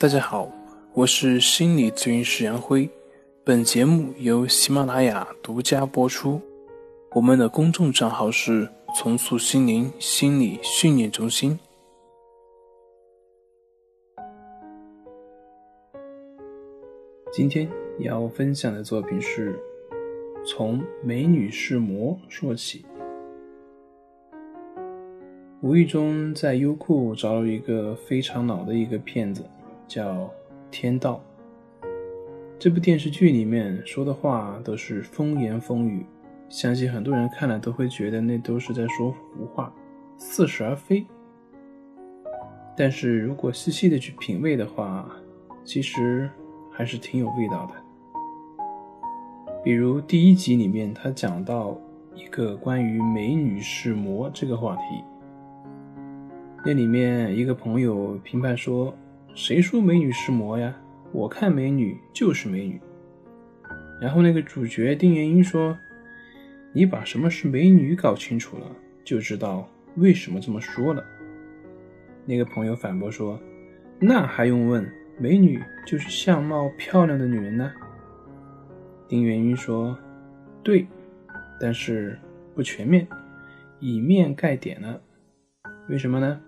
大家好，我是心理咨询师杨辉，本节目由喜马拉雅独家播出。我们的公众账号是“重塑心灵心理训练中心”。今天要分享的作品是从美女是魔说起。无意中在优酷找了一个非常老的一个片子。叫《天道》这部电视剧里面说的话都是风言风语，相信很多人看了都会觉得那都是在说胡话，似是而非。但是如果细细的去品味的话，其实还是挺有味道的。比如第一集里面，他讲到一个关于美女是魔这个话题，那里面一个朋友评判说。谁说美女是魔呀？我看美女就是美女。然后那个主角丁元英说：“你把什么是美女搞清楚了，就知道为什么这么说了。”那个朋友反驳说：“那还用问？美女就是相貌漂亮的女人呢。”丁元英说：“对，但是不全面，以面盖点了。为什么呢？”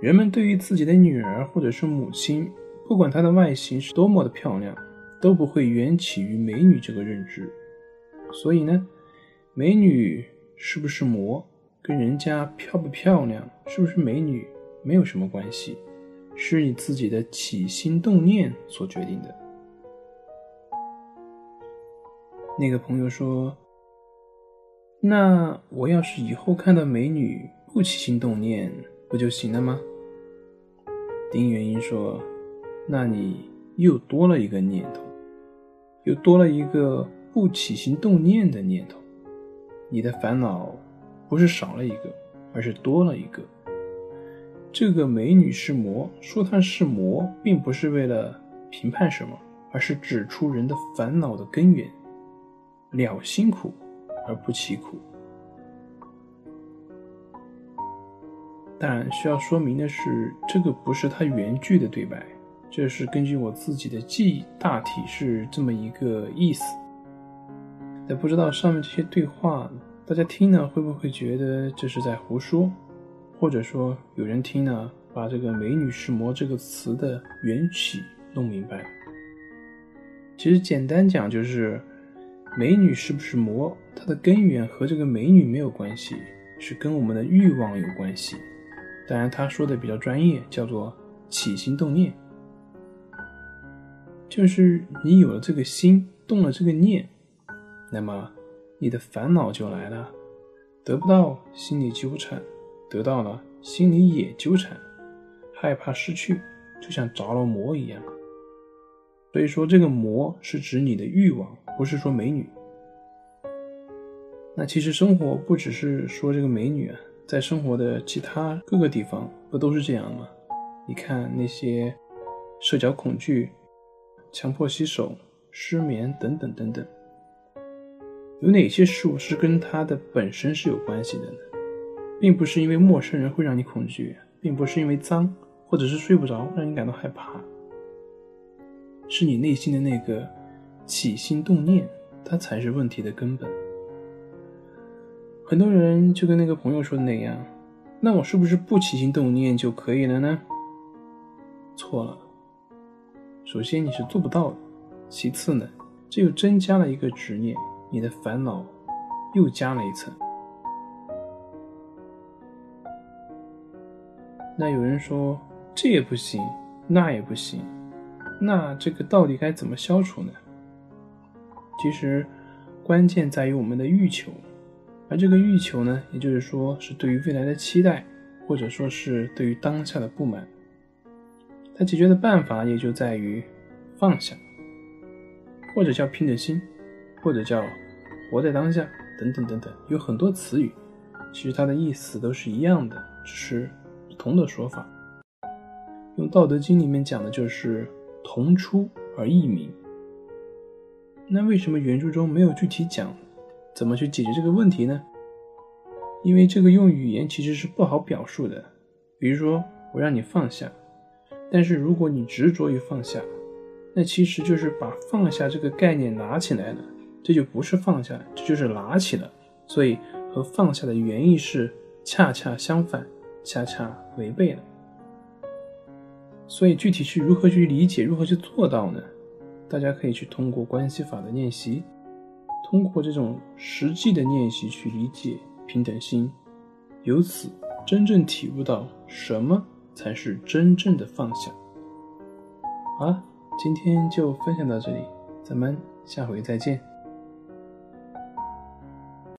人们对于自己的女儿或者是母亲，不管她的外形是多么的漂亮，都不会缘起于美女这个认知。所以呢，美女是不是魔，跟人家漂不漂亮，是不是美女没有什么关系，是你自己的起心动念所决定的。那个朋友说：“那我要是以后看到美女不起心动念。”不就行了吗？丁元英说：“那你又多了一个念头，又多了一个不起心动念的念头。你的烦恼不是少了一个，而是多了一个。这个美女是魔，说她是魔，并不是为了评判什么，而是指出人的烦恼的根源。了心苦而不其苦。”但需要说明的是，这个不是他原句的对白，这是根据我自己的记忆，大体是这么一个意思。但不知道上面这些对话，大家听呢会不会觉得这是在胡说？或者说有人听呢把这个“美女是魔”这个词的缘起弄明白？其实简单讲就是，美女是不是魔，它的根源和这个美女没有关系，是跟我们的欲望有关系。当然，他说的比较专业，叫做起心动念，就是你有了这个心，动了这个念，那么你的烦恼就来了，得不到心里纠缠，得到了心里也纠缠，害怕失去，就像着了魔一样。所以说，这个魔是指你的欲望，不是说美女。那其实生活不只是说这个美女啊。在生活的其他各个地方，不都是这样吗？你看那些社交恐惧、强迫洗手、失眠等等等等，有哪些事物是跟它的本身是有关系的呢？并不是因为陌生人会让你恐惧，并不是因为脏或者是睡不着让你感到害怕，是你内心的那个起心动念，它才是问题的根本。很多人就跟那个朋友说的那样，那我是不是不起心动念就可以了呢？错了。首先你是做不到的，其次呢，这又增加了一个执念，你的烦恼又加了一层。那有人说这也不行，那也不行，那这个到底该怎么消除呢？其实关键在于我们的欲求。而这个欲求呢，也就是说是对于未来的期待，或者说是对于当下的不满。它解决的办法也就在于放下，或者叫拼着心，或者叫活在当下，等等等等，有很多词语，其实它的意思都是一样的，只是不同的说法。用《道德经》里面讲的就是同出而异名。那为什么原著中没有具体讲？怎么去解决这个问题呢？因为这个用语言其实是不好表述的。比如说，我让你放下，但是如果你执着于放下，那其实就是把放下这个概念拿起来了，这就不是放下，这就是拿起了。所以和放下的原意是恰恰相反，恰恰违背了。所以具体是如何去理解，如何去做到呢？大家可以去通过关系法的练习，通过这种实际的练习去理解平等心，由此真正体悟到什么才是真正的放下。好了，今天就分享到这里，咱们下回再见。